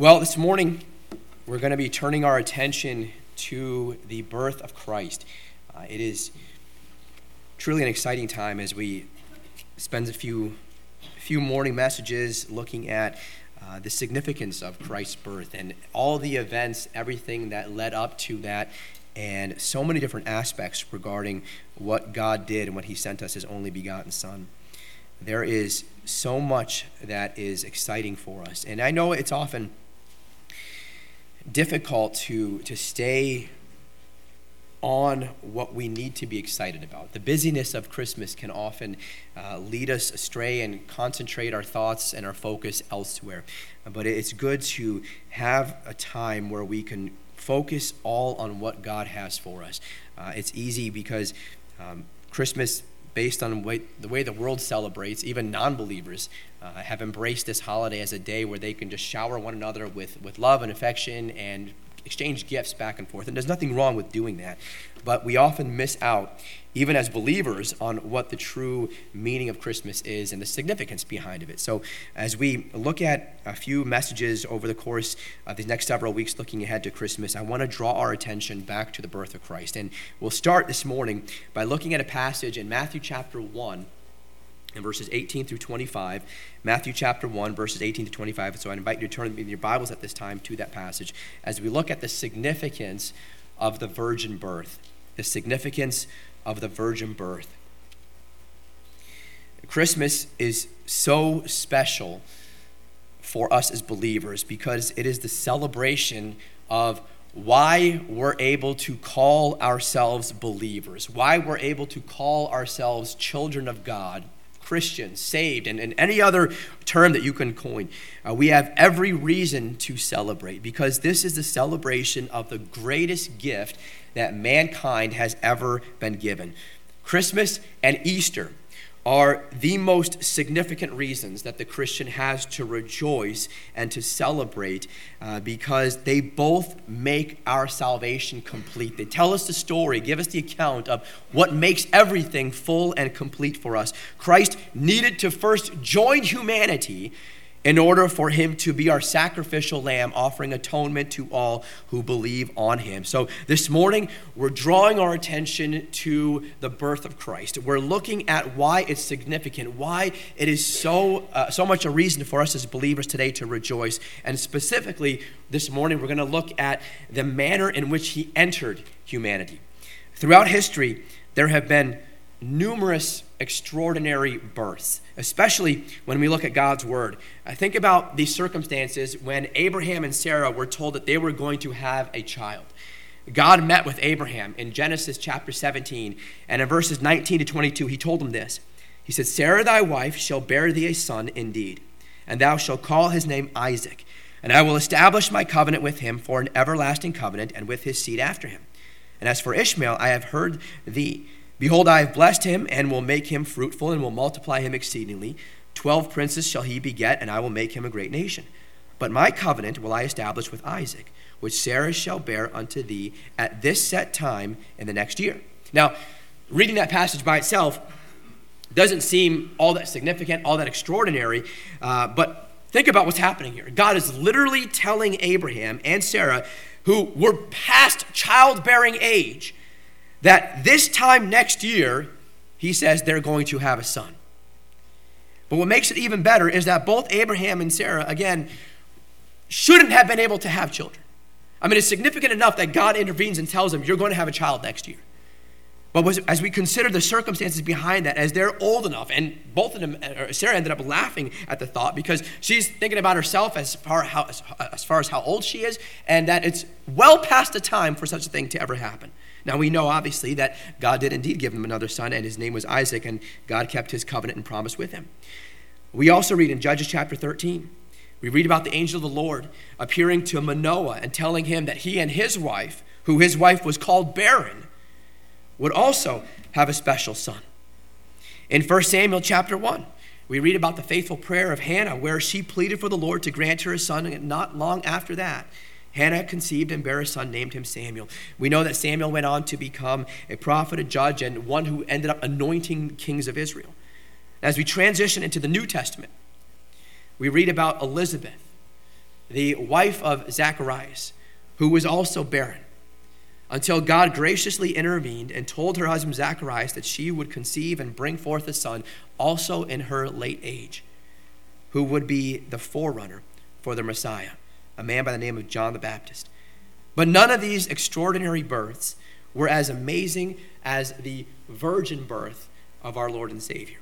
Well, this morning we're going to be turning our attention to the birth of Christ. Uh, it is truly an exciting time as we spend a few, few morning messages looking at uh, the significance of Christ's birth and all the events, everything that led up to that, and so many different aspects regarding what God did and what He sent us His only begotten Son. There is so much that is exciting for us. And I know it's often difficult to, to stay on what we need to be excited about. The busyness of Christmas can often uh, lead us astray and concentrate our thoughts and our focus elsewhere. But it's good to have a time where we can focus all on what God has for us. Uh, it's easy because um, Christmas based on the way, the way the world celebrates, even non believers uh, have embraced this holiday as a day where they can just shower one another with, with love and affection and exchange gifts back and forth. And there's nothing wrong with doing that. But we often miss out, even as believers, on what the true meaning of Christmas is and the significance behind of it. So, as we look at a few messages over the course of these next several weeks, looking ahead to Christmas, I want to draw our attention back to the birth of Christ. And we'll start this morning by looking at a passage in Matthew chapter 1 in verses 18 through 25. Matthew chapter 1, verses 18 to 25. So I invite you to turn in your Bibles at this time to that passage as we look at the significance of the virgin birth. The significance of the virgin birth. Christmas is so special for us as believers because it is the celebration of why we're able to call ourselves believers, why we're able to call ourselves children of God Christian, saved, and, and any other term that you can coin. Uh, we have every reason to celebrate because this is the celebration of the greatest gift that mankind has ever been given. Christmas and Easter are the most significant reasons that the Christian has to rejoice and to celebrate uh, because they both make our salvation complete. They tell us the story, give us the account of what makes everything full and complete for us. Christ needed to first join humanity in order for him to be our sacrificial lamb, offering atonement to all who believe on him. So this morning, we're drawing our attention to the birth of Christ. We're looking at why it's significant, why it is so, uh, so much a reason for us as believers today to rejoice. And specifically, this morning, we're going to look at the manner in which he entered humanity. Throughout history, there have been numerous extraordinary births, especially when we look at God's word. I think about these circumstances when Abraham and Sarah were told that they were going to have a child. God met with Abraham in Genesis chapter 17, and in verses 19 to 22, he told him this. He said, Sarah thy wife shall bear thee a son indeed, and thou shalt call his name Isaac, and I will establish my covenant with him for an everlasting covenant, and with his seed after him. And as for Ishmael, I have heard thee Behold, I have blessed him, and will make him fruitful, and will multiply him exceedingly. Twelve princes shall he beget, and I will make him a great nation. But my covenant will I establish with Isaac, which Sarah shall bear unto thee at this set time in the next year. Now, reading that passage by itself doesn't seem all that significant, all that extraordinary, uh, but think about what's happening here. God is literally telling Abraham and Sarah, who were past childbearing age, that this time next year, he says they're going to have a son. But what makes it even better is that both Abraham and Sarah, again, shouldn't have been able to have children. I mean, it's significant enough that God intervenes and tells them, You're going to have a child next year. But as we consider the circumstances behind that, as they're old enough, and both of them, uh, Sarah ended up laughing at the thought because she's thinking about herself as far, how, as far as how old she is, and that it's well past the time for such a thing to ever happen. Now we know, obviously, that God did indeed give him another son, and his name was Isaac, and God kept his covenant and promise with him. We also read in Judges chapter 13, we read about the angel of the Lord appearing to Manoah and telling him that he and his wife, who his wife was called barren, would also have a special son. In 1 Samuel chapter 1, we read about the faithful prayer of Hannah, where she pleaded for the Lord to grant her a son, and not long after that, Hannah conceived and bare a son, named him Samuel. We know that Samuel went on to become a prophet, a judge, and one who ended up anointing kings of Israel. As we transition into the New Testament, we read about Elizabeth, the wife of Zacharias, who was also barren, until God graciously intervened and told her husband Zacharias that she would conceive and bring forth a son also in her late age, who would be the forerunner for the Messiah, a man by the name of John the Baptist. But none of these extraordinary births were as amazing as the virgin birth of our Lord and Savior.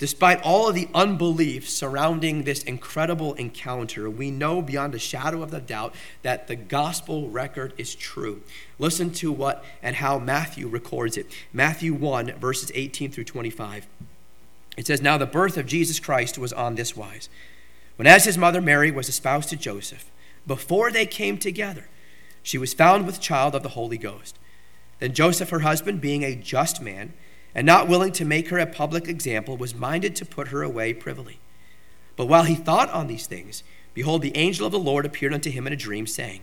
Despite all of the unbelief surrounding this incredible encounter, we know beyond a shadow of a doubt that the gospel record is true. Listen to what and how Matthew records it. Matthew 1, verses 18 through 25. It says, Now the birth of Jesus Christ was on this wise. When as his mother Mary was espoused to Joseph, before they came together, she was found with child of the Holy Ghost. Then Joseph, her husband, being a just man, and not willing to make her a public example, was minded to put her away privily. But while he thought on these things, behold, the angel of the Lord appeared unto him in a dream, saying,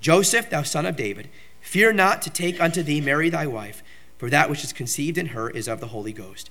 Joseph, thou son of David, fear not to take unto thee Mary thy wife, for that which is conceived in her is of the Holy Ghost.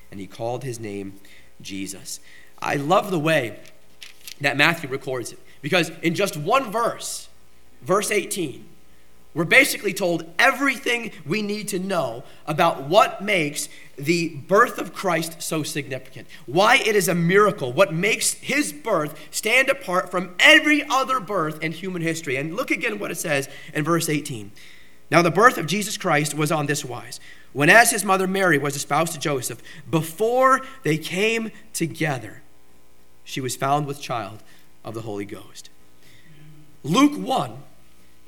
and he called his name Jesus. I love the way that Matthew records it, because in just one verse, verse 18, we're basically told everything we need to know about what makes the birth of Christ so significant, why it is a miracle, what makes his birth stand apart from every other birth in human history. And look again what it says in verse 18. Now, the birth of Jesus Christ was on this wise. When, as his mother Mary was espoused to Joseph, before they came together, she was found with child of the Holy Ghost. Luke 1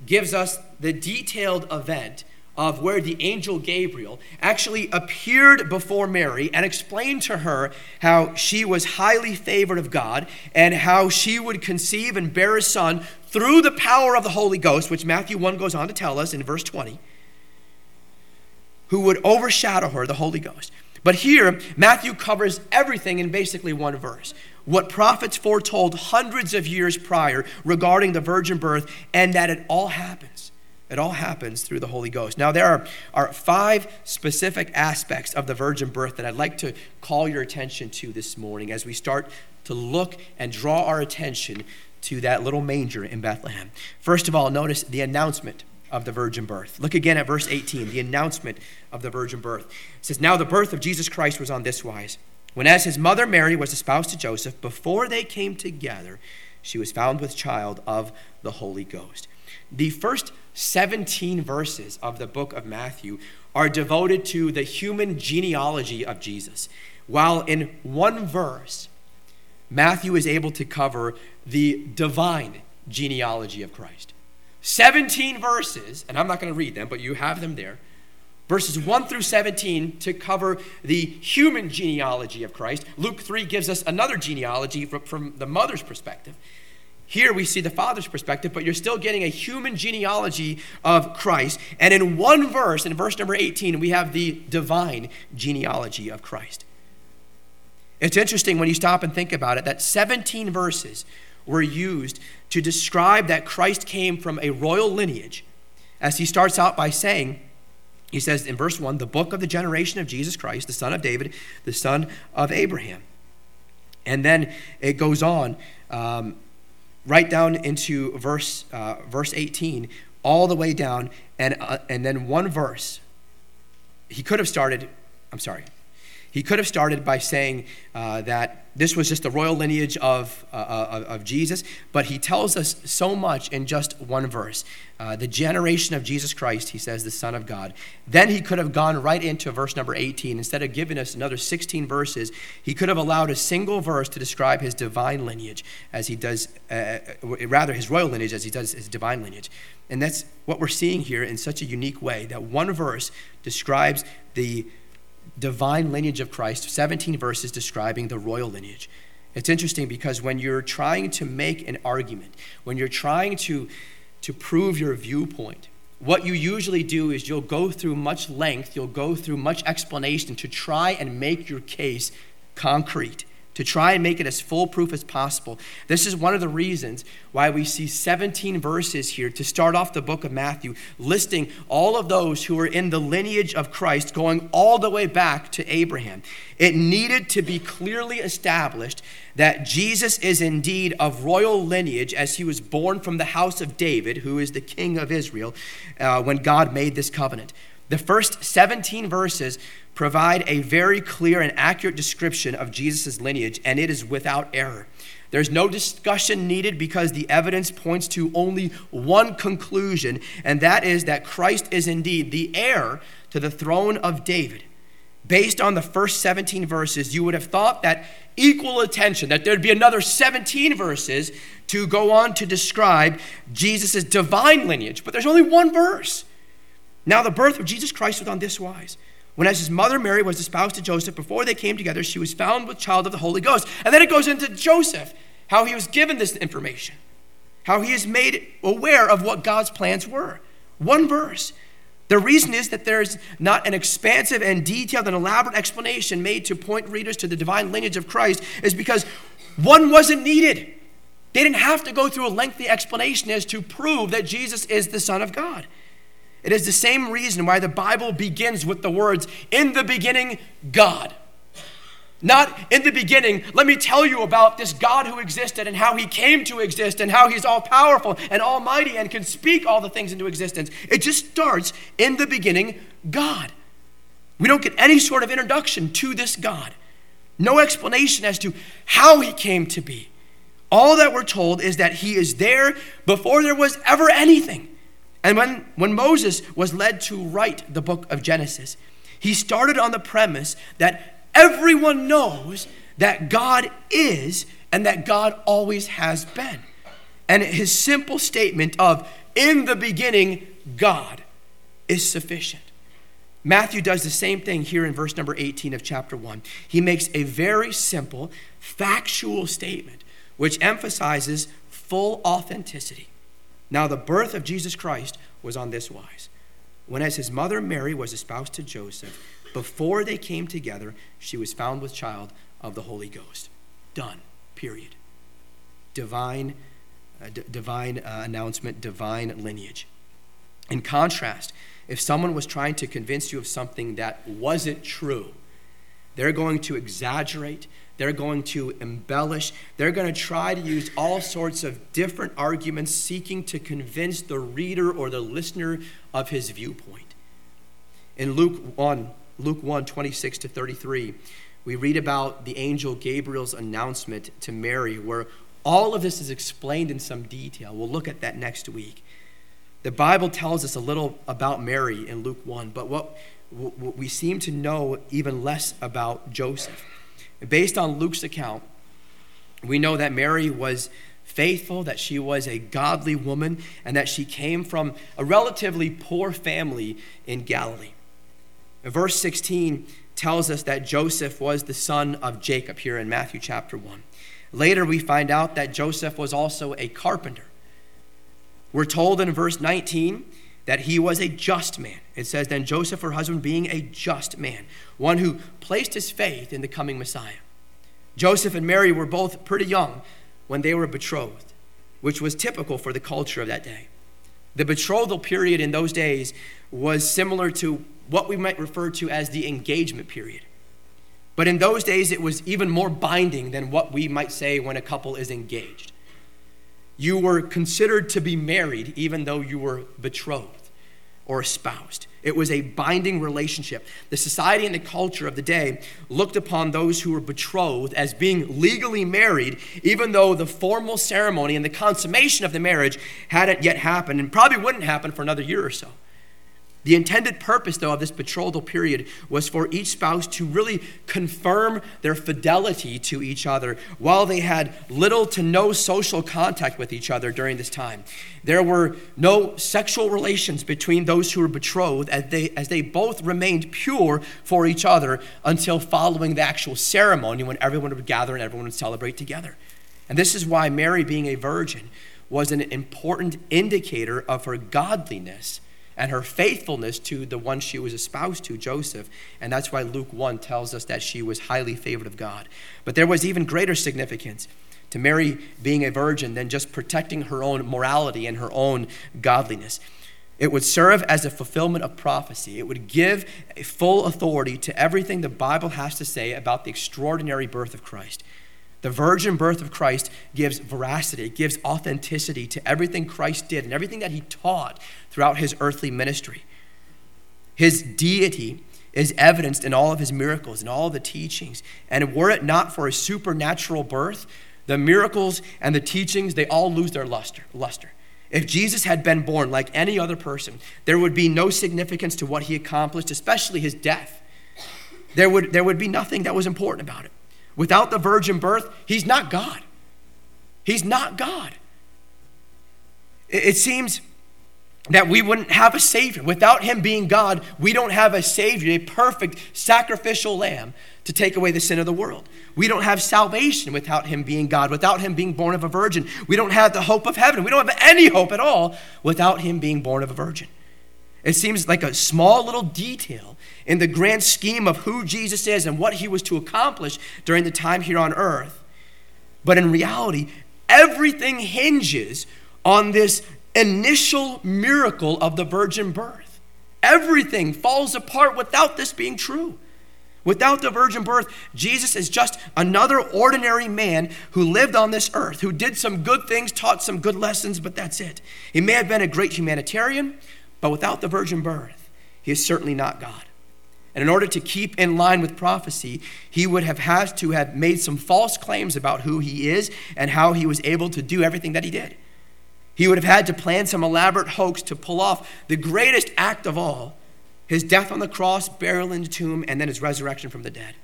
gives us the detailed event of where the angel Gabriel actually appeared before Mary and explained to her how she was highly favored of God and how she would conceive and bear a son through the power of the Holy Ghost, which Matthew 1 goes on to tell us in verse 20, who would overshadow her, the Holy Ghost. But here, Matthew covers everything in basically one verse what prophets foretold hundreds of years prior regarding the virgin birth, and that it all happens. It all happens through the Holy Ghost. Now, there are, are five specific aspects of the virgin birth that I'd like to call your attention to this morning as we start to look and draw our attention to that little manger in Bethlehem. First of all, notice the announcement of the virgin birth. Look again at verse 18, the announcement of the virgin birth. It says, Now the birth of Jesus Christ was on this wise. When as his mother Mary was espoused to Joseph, before they came together, she was found with child of the Holy Ghost. The first 17 verses of the book of Matthew are devoted to the human genealogy of Jesus, while in one verse, Matthew is able to cover the divine genealogy of Christ. 17 verses, and I'm not going to read them, but you have them there verses 1 through 17 to cover the human genealogy of Christ. Luke 3 gives us another genealogy from, the mother's perspective. Here we see the father's perspective, but you're still getting a human genealogy of Christ. And in one verse, in verse number 18, we have the divine genealogy of Christ. It's interesting when you stop and think about it that 17 verses were used to describe that Christ came from a royal lineage, as he starts out by saying, he says in verse 1 the book of the generation of Jesus Christ, the son of David, the son of Abraham. And then it goes on um, right down into verse, uh, verse 18, all the way down, and, uh, and then one verse. He could have started, I'm sorry, he could have started by saying uh, that this was just the royal lineage of, uh, uh, of Jesus, but he tells us so much in just one verse. Uh, the generation of Jesus Christ, he says, the Son of God. Then he could have gone right into verse number 18. Instead of giving us another 16 verses, he could have allowed a single verse to describe his divine lineage as he does, uh, uh, rather, his royal lineage as he does his divine lineage. And that's what we're seeing here in such a unique way that one verse describes the divine lineage of Christ, 17 verses describing the royal lineage. It's interesting because when you're trying to make an argument, when you're trying to, to prove your viewpoint, what you usually do is you'll go through much length, you'll go through much explanation to try and make your case concrete to try and make it as foolproof as possible. This is one of the reasons why we see 17 verses here to start off the book of Matthew, listing all of those who are in the lineage of Christ, going all the way back to Abraham. It needed to be clearly established that Jesus is indeed of royal lineage as he was born from the house of David, who is the king of Israel, uh, when God made this covenant. The first 17 verses provide a very clear and accurate description of Jesus' lineage, and it is without error. There's no discussion needed because the evidence points to only one conclusion, and that is that Christ is indeed the heir to the throne of David. Based on the first 17 verses, you would have thought that equal attention, that there'd be another 17 verses to go on to describe Jesus' divine lineage, but there's only one verse. Now, the birth of Jesus Christ was on this wise. When as his mother Mary was espoused to Joseph, before they came together, she was found with child of the Holy Ghost. And then it goes into Joseph, how he was given this information, how he is made aware of what God's plans were. One verse. The reason is that there's not an expansive and detailed and elaborate explanation made to point readers to the divine lineage of Christ, is because one wasn't needed. They didn't have to go through a lengthy explanation as to prove that Jesus is the Son of God. It is the same reason why the Bible begins with the words, In the beginning, God. Not in the beginning, let me tell you about this God who existed and how he came to exist and how he's all powerful and almighty and can speak all the things into existence. It just starts in the beginning, God. We don't get any sort of introduction to this God, no explanation as to how he came to be. All that we're told is that he is there before there was ever anything. And when, when Moses was led to write the book of Genesis, he started on the premise that everyone knows that God is and that God always has been. And his simple statement of, in the beginning, God, is sufficient. Matthew does the same thing here in verse number 18 of chapter 1. He makes a very simple, factual statement which emphasizes full authenticity. Now, the birth of Jesus Christ was on this wise. When, as his mother Mary was espoused to Joseph, before they came together, she was found with child of the Holy Ghost. Done. Period. Divine, uh, d- divine uh, announcement, divine lineage. In contrast, if someone was trying to convince you of something that wasn't true, they're going to exaggerate, they're going to embellish. They're going to try to use all sorts of different arguments seeking to convince the reader or the listener of his viewpoint. In Luke 1, Luke 1, 26 to 33, we read about the angel Gabriel's announcement to Mary, where all of this is explained in some detail. We'll look at that next week. The Bible tells us a little about Mary in Luke 1, but what we seem to know even less about Joseph. Based on Luke's account, we know that Mary was faithful, that she was a godly woman, and that she came from a relatively poor family in Galilee. Verse 16 tells us that Joseph was the son of Jacob here in Matthew chapter 1. Later, we find out that Joseph was also a carpenter. We're told in verse 19 that he was a just man. It says, Then Joseph, her husband, being a just man, one who placed his faith in the coming Messiah. Joseph and Mary were both pretty young when they were betrothed, which was typical for the culture of that day. The betrothal period in those days was similar to what we might refer to as the engagement period. But in those days, it was even more binding than what we might say when a couple is engaged. You were considered to be married even though you were betrothed or espoused. It was a binding relationship. The society and the culture of the day looked upon those who were betrothed as being legally married, even though the formal ceremony and the consummation of the marriage hadn't yet happened and probably wouldn't happen for another year or so. The intended purpose, though, of this betrothal period was for each spouse to really confirm their fidelity to each other while they had little to no social contact with each other during this time. There were no sexual relations between those who were betrothed as they, as they both remained pure for each other until following the actual ceremony when everyone would gather and everyone would celebrate together. And this is why Mary, being a virgin, was an important indicator of her godliness and her faithfulness to the one she was espoused to, Joseph. And that's why Luke 1 tells us that she was highly favored of God. But there was even greater significance to Mary being a virgin than just protecting her own morality and her own godliness. It would serve as a fulfillment of prophecy. It would give full authority to everything the Bible has to say about the extraordinary birth of Christ. The virgin birth of Christ gives veracity, it gives authenticity to everything Christ did and everything that he taught throughout his earthly ministry. His deity is evidenced in all of his miracles and all of the teachings. And were it not for a supernatural birth, the miracles and the teachings, they all lose their luster. luster. If Jesus had been born like any other person, there would be no significance to what he accomplished, especially his death. There would, there would be nothing that was important about it. Without the virgin birth, he's not God. He's not God. It seems that we wouldn't have a Savior. Without Him being God, we don't have a Savior, a perfect sacrificial lamb to take away the sin of the world. We don't have salvation without Him being God, without Him being born of a virgin. We don't have the hope of heaven. We don't have any hope at all without Him being born of a virgin. It seems like a small little detail in the grand scheme of who Jesus is and what he was to accomplish during the time here on earth. But in reality, everything hinges on this initial miracle of the virgin birth. Everything falls apart without this being true. Without the virgin birth, Jesus is just another ordinary man who lived on this earth, who did some good things, taught some good lessons, but that's it. He may have been a great humanitarian, but without the virgin birth, he is certainly not God. And in order to keep in line with prophecy, he would have had to have made some false claims about who he is and how he was able to do everything that he did. He would have had to plan some elaborate hoax to pull off the greatest act of all his death on the cross, burial in the tomb, and then his resurrection from the dead.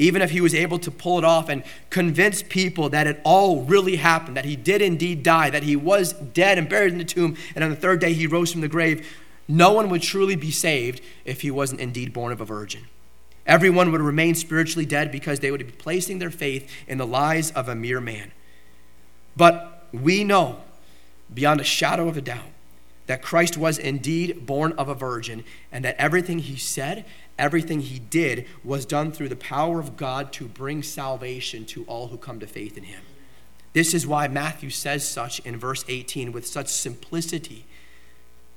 Even if he was able to pull it off and convince people that it all really happened, that he did indeed die, that he was dead and buried in the tomb, and on the third day he rose from the grave, no one would truly be saved if he wasn't indeed born of a virgin. Everyone would remain spiritually dead because they would be placing their faith in the lies of a mere man. But we know beyond a shadow of a doubt that Christ was indeed born of a virgin and that everything he said, everything he did was done through the power of God to bring salvation to all who come to faith in him. This is why Matthew says such in verse 18 with such simplicity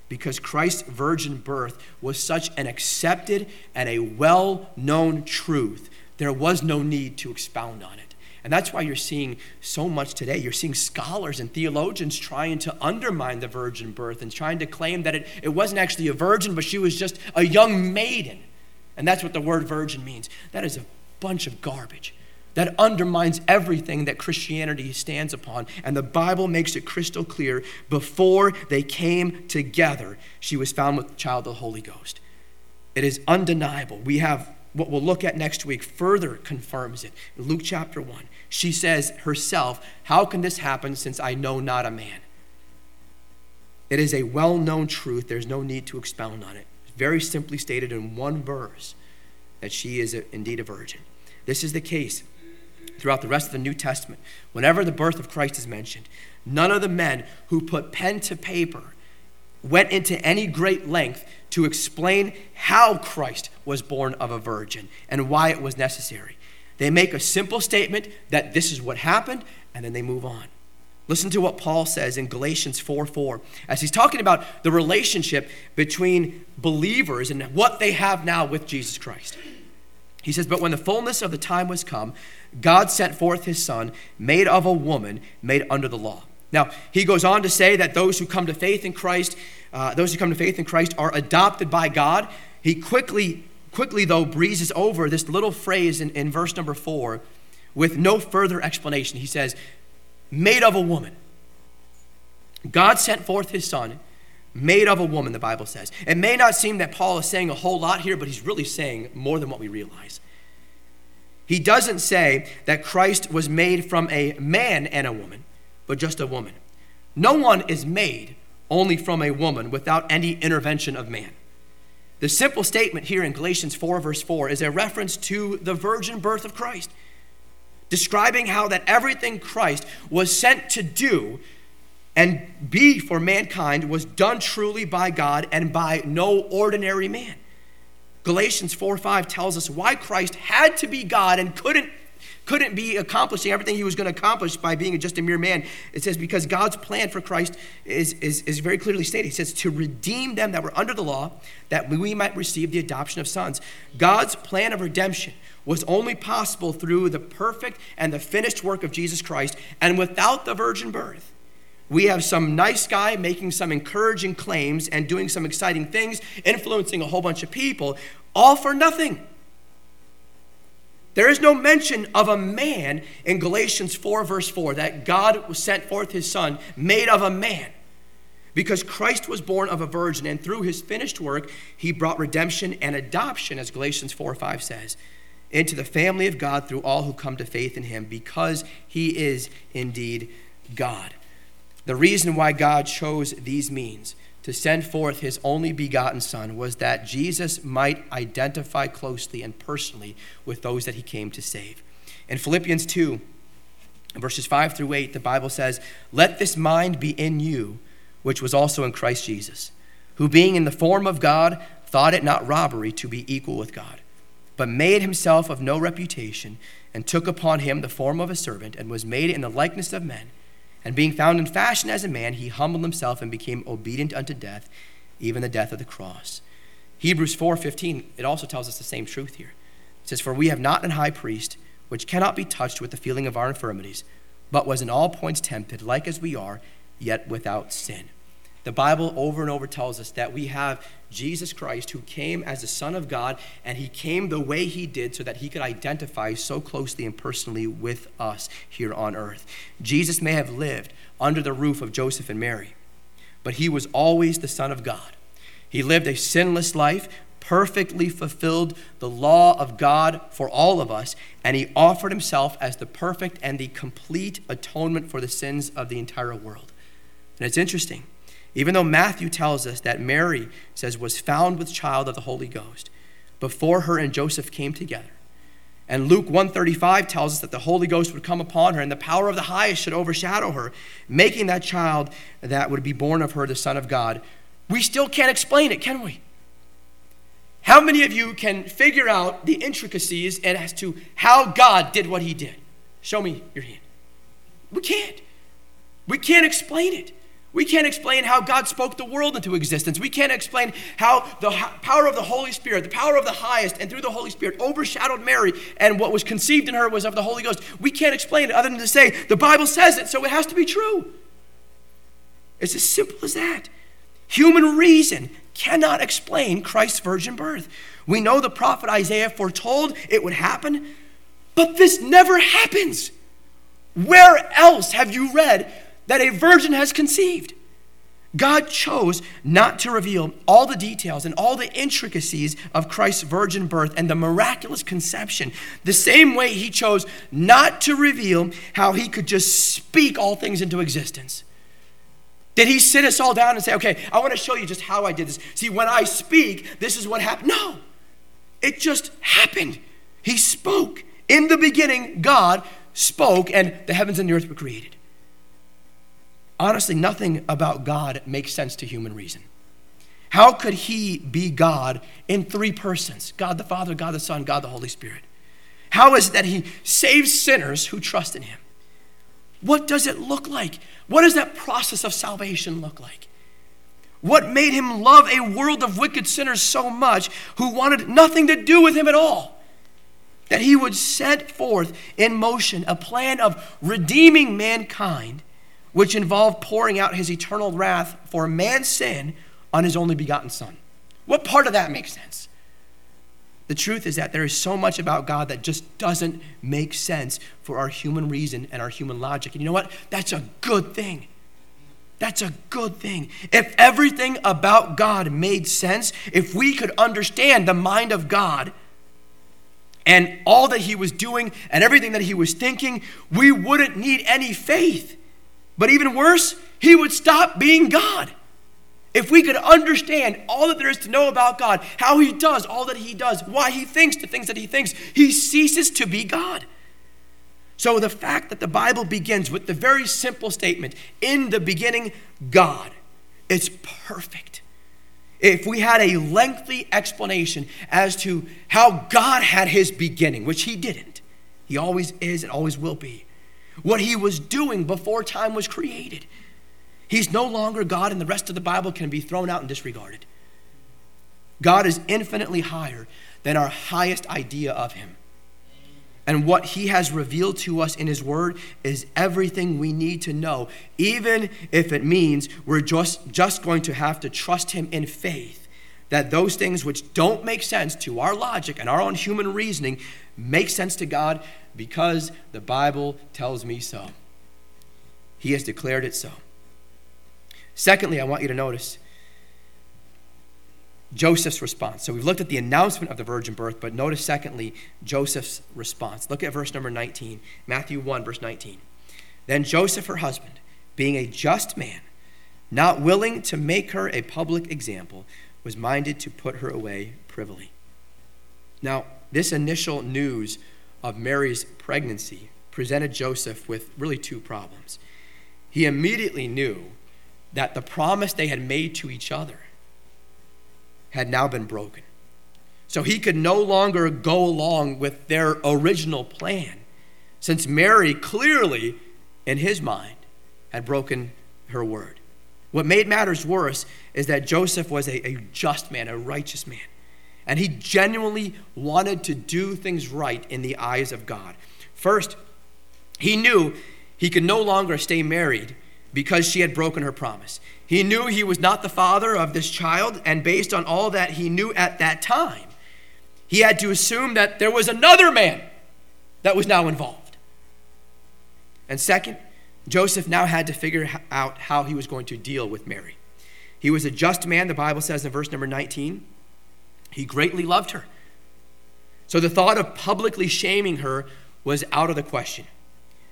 because Christ's virgin birth was such an accepted and a well known truth, there was no need to expound on it. And that's why you're seeing so much today. You're seeing scholars and theologians trying to undermine the virgin birth and trying to claim that it, it wasn't actually a virgin, but she was just a young maiden. And that's what the word virgin means. That is a bunch of garbage that undermines everything that Christianity stands upon. And the Bible makes it crystal clear before they came together, she was found with the child of the Holy Ghost. It is undeniable. We have what we'll look at next week further confirms it. Luke chapter 1. She says herself, How can this happen since I know not a man? It is a well known truth. There's no need to expound on it. Very simply stated in one verse that she is a, indeed a virgin. This is the case throughout the rest of the New Testament, whenever the birth of Christ is mentioned, none of the men who put pen to paper went into any great length to explain how Christ was born of a virgin and why it was necessary. They make a simple statement that this is what happened, and then they move on. Listen to what Paul says in Galatians 4 4, as he's talking about the relationship between believers and what they have now with Jesus Christ. He says, But when the fullness of the time was come, God sent forth his son, made of a woman, made under the law. Now, he goes on to say that those who come to faith in Christ, uh, those who come to faith in Christ are adopted by God. He quickly, quickly though, breezes over this little phrase in, in verse number four with no further explanation. He says, made of a woman. God sent forth his son, made of a woman, the Bible says. It may not seem that Paul is saying a whole lot here, but he's really saying more than what we realize. He doesn't say that Christ was made from a man and a woman, but just a woman. No one is made only from a woman without any intervention of man. The simple statement here in Galatians 4, verse 4, is a reference to the virgin birth of Christ, describing how that everything Christ was sent to do and be for mankind was done truly by God and by no ordinary man. Galatians 4 5 tells us why Christ had to be God and couldn't, couldn't be accomplishing everything he was going to accomplish by being just a mere man. It says, because God's plan for Christ is, is, is very clearly stated. He says, to redeem them that were under the law, that we might receive the adoption of sons. God's plan of redemption was only possible through the perfect and the finished work of Jesus Christ and without the virgin birth we have some nice guy making some encouraging claims and doing some exciting things, influencing a whole bunch of people, all for nothing. There is no mention of a man in Galatians 4, verse 4, that God sent forth his son made of a man. Because Christ was born of a virgin, and through his finished work, he brought redemption and adoption, as Galatians 4 5 says, into the family of God through all who come to faith in him, because he is indeed God. The reason why God chose these means to send forth his only begotten Son was that Jesus might identify closely and personally with those that he came to save. In Philippians 2, verses 5 through 8, the Bible says, Let this mind be in you, which was also in Christ Jesus, who being in the form of God, thought it not robbery to be equal with God, but made himself of no reputation, and took upon him the form of a servant, and was made in the likeness of men and being found in fashion as a man, he humbled himself and became obedient unto death, even the death of the cross. Hebrews 4:15 it also tells us the same truth here. It says for we have not an high priest which cannot be touched with the feeling of our infirmities, but was in all points tempted like as we are, yet without sin. The Bible over and over tells us that we have Jesus Christ who came as the Son of God, and he came the way he did so that he could identify so closely and personally with us here on earth. Jesus may have lived under the roof of Joseph and Mary, but he was always the Son of God. He lived a sinless life, perfectly fulfilled the law of God for all of us, and he offered himself as the perfect and the complete atonement for the sins of the entire world. And it's interesting even though Matthew tells us that Mary says was found with child of the Holy Ghost before her and Joseph came together. And Luke 135 tells us that the Holy Ghost would come upon her and the power of the highest should overshadow her, making that child that would be born of her the Son of God. We still can't explain it, can we? How many of you can figure out the intricacies as to how God did what he did? Show me your hand. We can't. We can't explain it. We can't explain how God spoke the world into existence. We can't explain how the power of the Holy Spirit, the power of the highest, and through the Holy Spirit overshadowed Mary, and what was conceived in her was of the Holy Ghost. We can't explain it other than to say the Bible says it, so it has to be true. It's as simple as that. Human reason cannot explain Christ's virgin birth. We know the prophet Isaiah foretold it would happen, but this never happens. Where else have you read that a virgin has conceived. God chose not to reveal all the details and all the intricacies of Christ's virgin birth and the miraculous conception, the same way He chose not to reveal how He could just speak all things into existence. Did He sit us all down and say, okay, I want to show you just how I did this? See, when I speak, this is what happened. No, it just happened. He spoke. In the beginning, God spoke, and the heavens and the earth were created honestly, nothing about God makes sense to human reason. How could he be God in three persons God the Father, God the Son, God the Holy Spirit? How is it that he saves sinners who trust in him? What does it look like? What does that process of salvation look like? What made him love a world of wicked sinners so much who wanted nothing to do with him at all? That he would set forth in motion a plan of redeeming mankind which involved pouring out his eternal wrath for man's sin on his only begotten Son. What part of that makes sense? The truth is that there is so much about God that just doesn't make sense for our human reason and our human logic. And you know what? That's a good thing. that's a good thing. If everything about God made sense, if we could understand the mind of God and all that He was doing and everything that He was thinking, we wouldn't need any faith. But even worse, He would stop being God. If we could understand all that there is to know about God, how He does all that He does, why He thinks the things that He thinks, He ceases to be God. So the fact that the Bible begins with the very simple statement, in the beginning, God, it's perfect. If we had a lengthy explanation as to how God had his beginning, which he didn't, he always is and always will be, what he was doing before time was created. He's no longer God, and the rest of the Bible can be thrown out and disregarded. God is infinitely higher than our highest idea of him. And what he has revealed to us in his word is everything we need to know, even if it means we're just, just going to have to trust him in faith. That those things which don't make sense to our logic and our own human reasoning make sense to God because the Bible tells me so. He has declared it so. Secondly, I want you to notice Joseph's response. So we've looked at the announcement of the virgin birth, but notice secondly Joseph's response. Look at verse number 19, Matthew 1, verse 19. Then Joseph, her husband, being a just man, not willing to make her a public example, was minded to put her away privily. Now, this initial news of Mary's pregnancy presented Joseph with really two problems. He immediately knew that the promise they had made to each other had now been broken. So he could no longer go along with their original plan, since Mary clearly, in his mind, had broken her word. What made matters worse is that Joseph was a, a just man, a righteous man. And he genuinely wanted to do things right in the eyes of God. First, he knew he could no longer stay married because she had broken her promise. He knew he was not the father of this child, and based on all that he knew at that time, he had to assume that there was another man that was now involved. And second, Joseph now had to figure out how he was going to deal with Mary. He was a just man, the Bible says in verse number 19. He greatly loved her. So the thought of publicly shaming her was out of the question.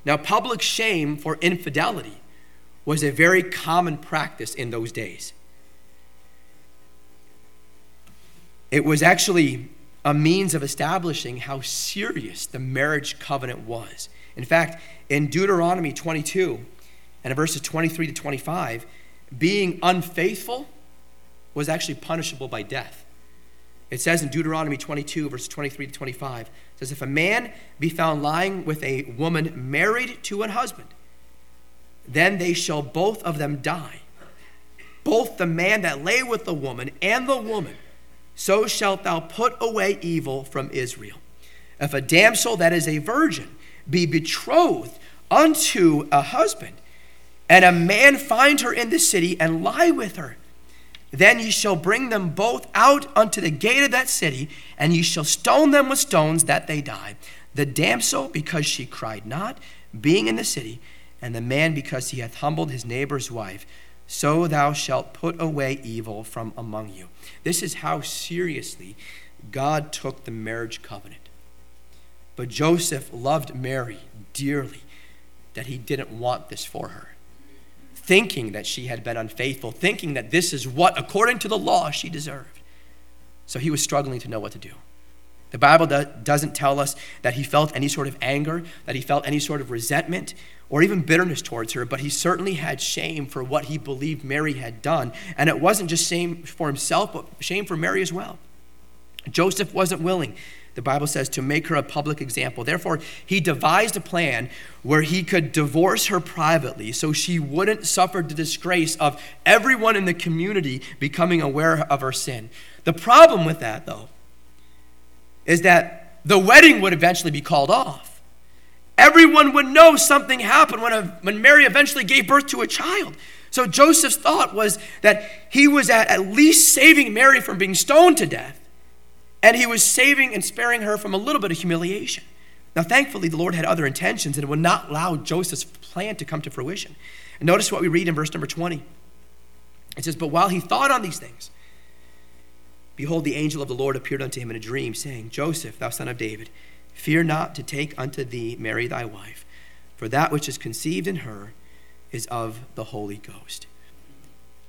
Now, public shame for infidelity was a very common practice in those days. It was actually a means of establishing how serious the marriage covenant was. In fact, in Deuteronomy 22 and verses 23 to 25, being unfaithful was actually punishable by death. It says in Deuteronomy 22, verses 23 to 25, it says, If a man be found lying with a woman married to an husband, then they shall both of them die. Both the man that lay with the woman and the woman. So shalt thou put away evil from Israel. If a damsel that is a virgin be betrothed unto a husband, and a man find her in the city and lie with her, then ye shall bring them both out unto the gate of that city, and ye shall stone them with stones that they die. The damsel, because she cried not, being in the city, and the man because he hath humbled his neighbor's wife. So thou shalt put away evil from among you. This is how seriously God took the marriage covenant. But Joseph loved Mary dearly, that he didn't want this for her. Thinking that she had been unfaithful, thinking that this is what, according to the law, she deserved. So he was struggling to know what to do. The Bible do- doesn't tell us that he felt any sort of anger, that he felt any sort of resentment, or even bitterness towards her, but he certainly had shame for what he believed Mary had done. And it wasn't just shame for himself, but shame for Mary as well. Joseph wasn't willing, the Bible says, to make her a public example. Therefore, he devised a plan where he could divorce her privately so she wouldn't suffer the disgrace of everyone in the community becoming aware of her sin. The problem with that, though, is that the wedding would eventually be called off. Everyone would know something happened when, a, when Mary eventually gave birth to a child. So Joseph's thought was that he was at, at least saving Mary from being stoned to death, and he was saving and sparing her from a little bit of humiliation. Now, thankfully, the Lord had other intentions and would not allow Joseph's plan to come to fruition. And notice what we read in verse number 20. It says, But while he thought on these things, behold, the angel of the Lord appeared unto him in a dream, saying, Joseph, thou son of David, fear not to take unto thee Mary thy wife, for that which is conceived in her is of the Holy Ghost.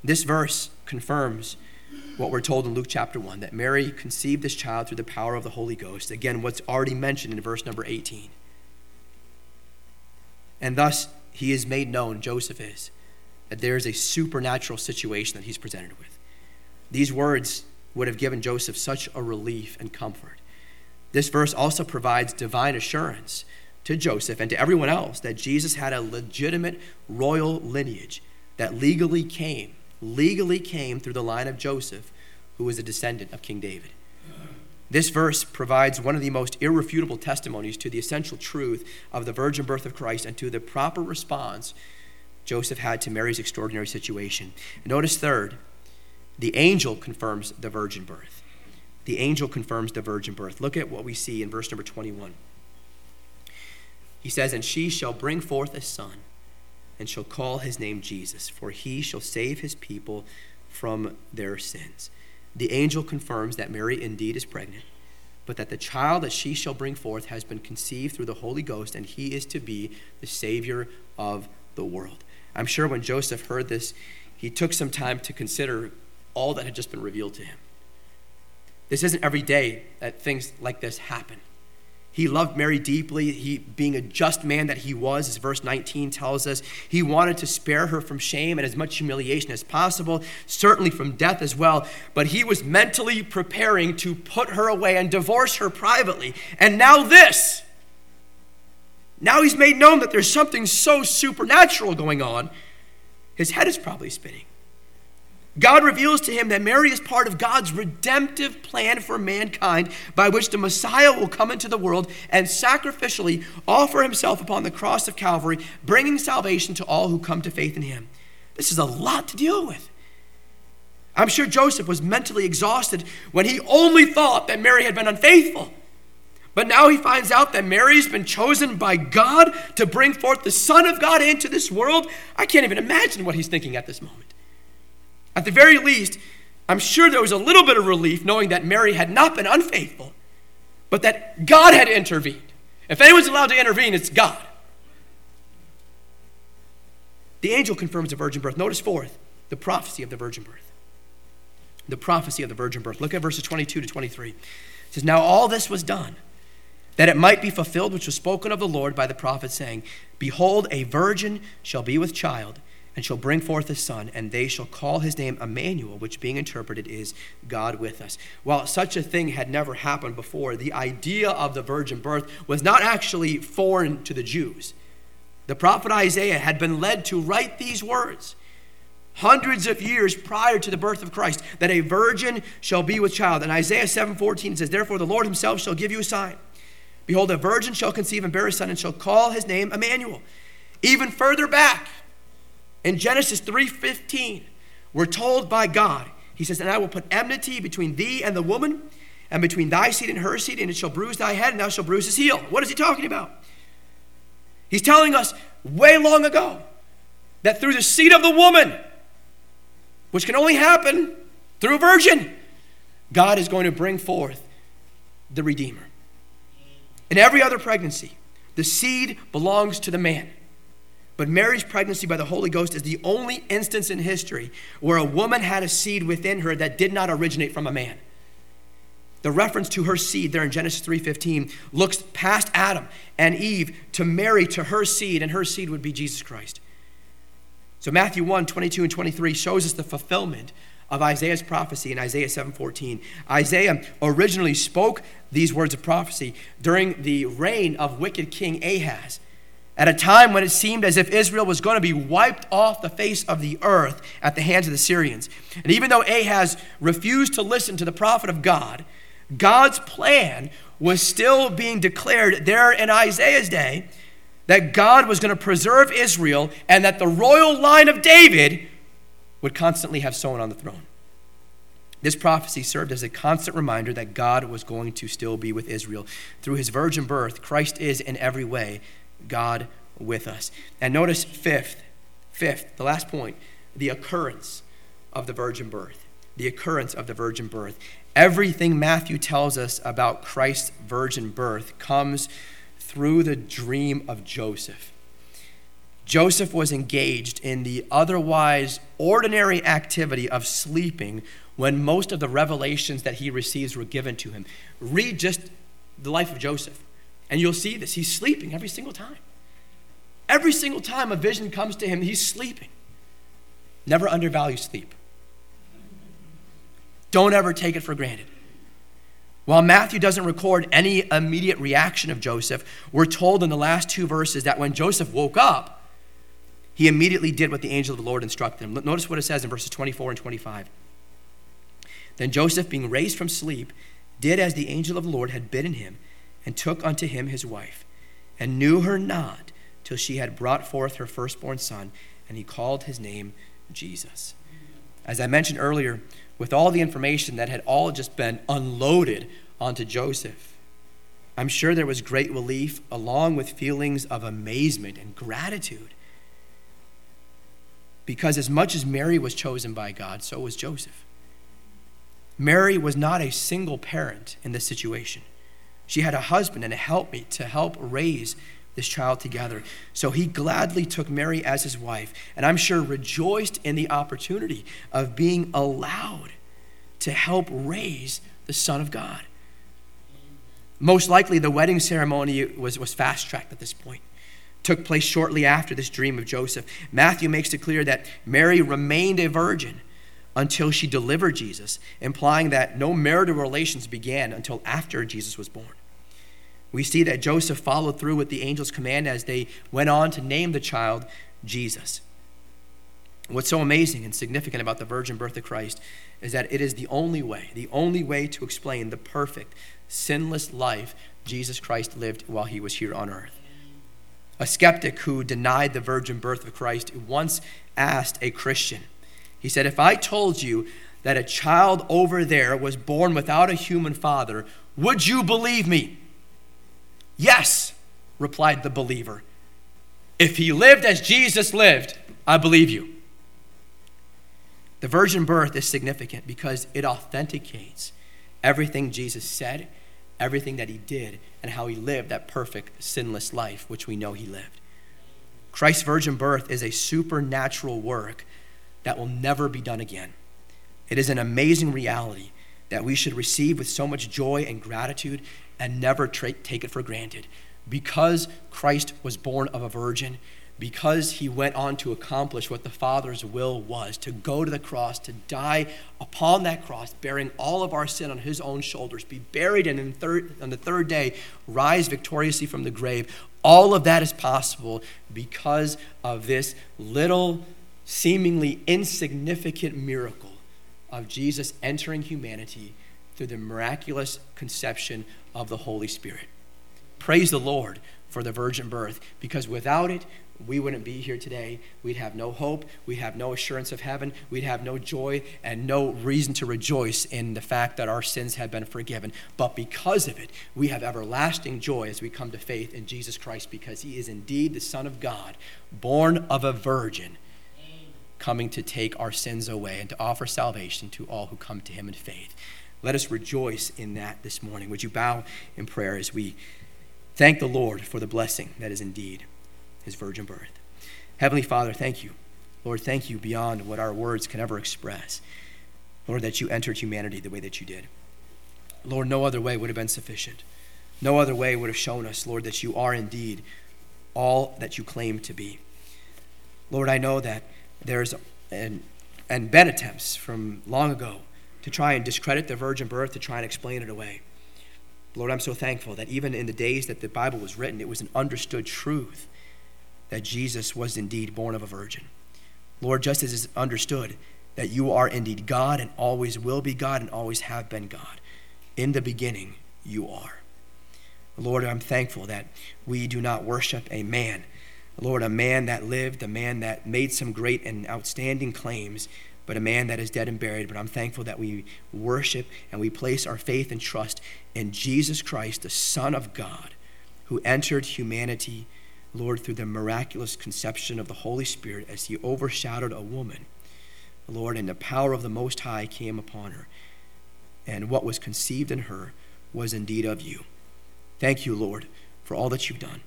This verse confirms what we're told in Luke chapter 1 that Mary conceived this child through the power of the Holy Ghost. Again, what's already mentioned in verse number 18. And thus, he is made known, Joseph is, that there is a supernatural situation that he's presented with. These words would have given Joseph such a relief and comfort. This verse also provides divine assurance to Joseph and to everyone else that Jesus had a legitimate royal lineage that legally came legally came through the line of Joseph, who was a descendant of King David. This verse provides one of the most irrefutable testimonies to the essential truth of the virgin birth of Christ and to the proper response Joseph had to Mary's extraordinary situation. Notice, third, the angel confirms the virgin birth. The angel confirms the virgin birth. Look at what we see in verse number 21. He says, And she shall bring forth a son and shall call his name Jesus, for he shall save his people from their sins. The angel confirms that Mary indeed is pregnant, but that the child that she shall bring forth has been conceived through the Holy Ghost, and he is to be the Savior of the world. I'm sure when Joseph heard this, he took some time to consider all that had just been revealed to him. This isn't every day that things like this happen. He loved Mary deeply. He, being a just man that he was, as verse 19 tells us, he wanted to spare her from shame and as much humiliation as possible, certainly from death as well. But he was mentally preparing to put her away and divorce her privately. And now, this. Now he's made known that there's something so supernatural going on. His head is probably spinning. God reveals to him that Mary is part of God's redemptive plan for mankind by which the Messiah will come into the world and sacrificially offer himself upon the cross of Calvary, bringing salvation to all who come to faith in him. This is a lot to deal with. I'm sure Joseph was mentally exhausted when he only thought that Mary had been unfaithful. But now he finds out that Mary's been chosen by God to bring forth the Son of God into this world. I can't even imagine what he's thinking at this moment. At the very least, I'm sure there was a little bit of relief knowing that Mary had not been unfaithful, but that God had intervened. If anyone's allowed to intervene, it's God. The angel confirms the virgin birth. Notice fourth, the prophecy of the virgin birth. The prophecy of the virgin birth. Look at verses 22 to 23. It says, Now all this was done, that it might be fulfilled which was spoken of the Lord by the prophet, saying, Behold, a virgin shall be with child and shall bring forth a son, and they shall call his name Emmanuel, which being interpreted is God with us. While such a thing had never happened before, the idea of the virgin birth was not actually foreign to the Jews. The prophet Isaiah had been led to write these words hundreds of years prior to the birth of Christ that a virgin shall be with child. And Isaiah 7:14 says, "Therefore the Lord himself shall give you a sign. Behold, a virgin shall conceive and bear a son and shall call his name Emmanuel." Even further back, in Genesis 3:15, we're told by God, he says, "And I will put enmity between thee and the woman, and between thy seed and her seed, and it shall bruise thy head, and thou shalt bruise his heel." What is he talking about? He's telling us way long ago that through the seed of the woman, which can only happen through a virgin, God is going to bring forth the Redeemer. In every other pregnancy, the seed belongs to the man. But Mary's pregnancy by the Holy Ghost is the only instance in history where a woman had a seed within her that did not originate from a man. The reference to her seed there in Genesis 3:15 looks past Adam and Eve to Mary to her seed and her seed would be Jesus Christ. So Matthew 1, 22 and 23 shows us the fulfillment of Isaiah's prophecy in Isaiah 7:14. Isaiah originally spoke these words of prophecy during the reign of wicked king Ahaz at a time when it seemed as if Israel was going to be wiped off the face of the earth at the hands of the Syrians. And even though Ahaz refused to listen to the prophet of God, God's plan was still being declared there in Isaiah's day that God was going to preserve Israel and that the royal line of David would constantly have someone on the throne. This prophecy served as a constant reminder that God was going to still be with Israel. Through his virgin birth, Christ is in every way God with us. And notice, fifth, fifth, the last point, the occurrence of the virgin birth. The occurrence of the virgin birth. Everything Matthew tells us about Christ's virgin birth comes through the dream of Joseph. Joseph was engaged in the otherwise ordinary activity of sleeping when most of the revelations that he receives were given to him. Read just the life of Joseph, and you'll see this. He's sleeping every single time. Every single time a vision comes to him, he's sleeping. Never undervalue sleep. Don't ever take it for granted. While Matthew doesn't record any immediate reaction of Joseph, we're told in the last two verses that when Joseph woke up, he immediately did what the angel of the Lord instructed him. Notice what it says in verses 24 and 25. Then Joseph, being raised from sleep, did as the angel of the Lord had bidden him, and took unto him his wife, and knew her not till she had brought forth her firstborn son, and he called his name Jesus. As I mentioned earlier, with all the information that had all just been unloaded onto Joseph, I'm sure there was great relief along with feelings of amazement and gratitude. Because as much as Mary was chosen by God, so was Joseph. Mary was not a single parent in this situation. She had a husband and a helpmate to help raise this child together. So he gladly took Mary as his wife, and I'm sure rejoiced in the opportunity of being allowed to help raise the Son of God. Most likely, the wedding ceremony was, was fast tracked at this point. Took place shortly after this dream of Joseph. Matthew makes it clear that Mary remained a virgin until she delivered Jesus, implying that no marital relations began until after Jesus was born. We see that Joseph followed through with the angel's command as they went on to name the child Jesus. What's so amazing and significant about the virgin birth of Christ is that it is the only way, the only way to explain the perfect, sinless life Jesus Christ lived while he was here on earth. A skeptic who denied the virgin birth of Christ once asked a Christian, he said, If I told you that a child over there was born without a human father, would you believe me? Yes, replied the believer. If he lived as Jesus lived, I believe you. The virgin birth is significant because it authenticates everything Jesus said, everything that he did, and how he lived that perfect, sinless life, which we know he lived. Christ's virgin birth is a supernatural work that will never be done again. It is an amazing reality that we should receive with so much joy and gratitude and never tra- take it for granted. Because Christ was born of a virgin, because he went on to accomplish what the Father's will was to go to the cross, to die upon that cross, bearing all of our sin on his own shoulders, be buried, and third, on the third day rise victoriously from the grave. All of that is possible because of this little, seemingly insignificant miracle of Jesus entering humanity through the miraculous conception of the Holy Spirit. Praise the Lord for the virgin birth, because without it, we wouldn't be here today. We'd have no hope. We'd have no assurance of heaven. We'd have no joy and no reason to rejoice in the fact that our sins have been forgiven. But because of it, we have everlasting joy as we come to faith in Jesus Christ because he is indeed the Son of God, born of a virgin, coming to take our sins away and to offer salvation to all who come to him in faith. Let us rejoice in that this morning. Would you bow in prayer as we thank the Lord for the blessing that is indeed his virgin birth? Heavenly Father, thank you. Lord, thank you beyond what our words can ever express. Lord, that you entered humanity the way that you did. Lord, no other way would have been sufficient. No other way would have shown us, Lord, that you are indeed all that you claim to be. Lord, I know that there's and and been attempts from long ago to try and discredit the virgin birth, to try and explain it away. Lord, I'm so thankful that even in the days that the Bible was written, it was an understood truth that Jesus was indeed born of a virgin. Lord, just as is understood that you are indeed God and always will be God and always have been God. In the beginning, you are. Lord, I'm thankful that we do not worship a man. Lord, a man that lived, a man that made some great and outstanding claims, but a man that is dead and buried. But I'm thankful that we worship and we place our faith and trust in Jesus Christ, the Son of God, who entered humanity, Lord, through the miraculous conception of the Holy Spirit as he overshadowed a woman. Lord, and the power of the Most High came upon her. And what was conceived in her was indeed of you. Thank you, Lord, for all that you've done.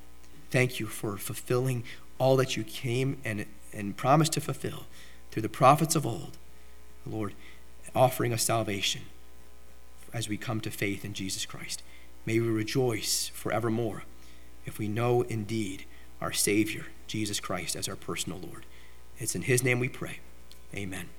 Thank you for fulfilling all that you came and, and promised to fulfill through the prophets of old, the Lord, offering us salvation as we come to faith in Jesus Christ. May we rejoice forevermore if we know indeed our Savior, Jesus Christ, as our personal Lord. It's in His name we pray. Amen.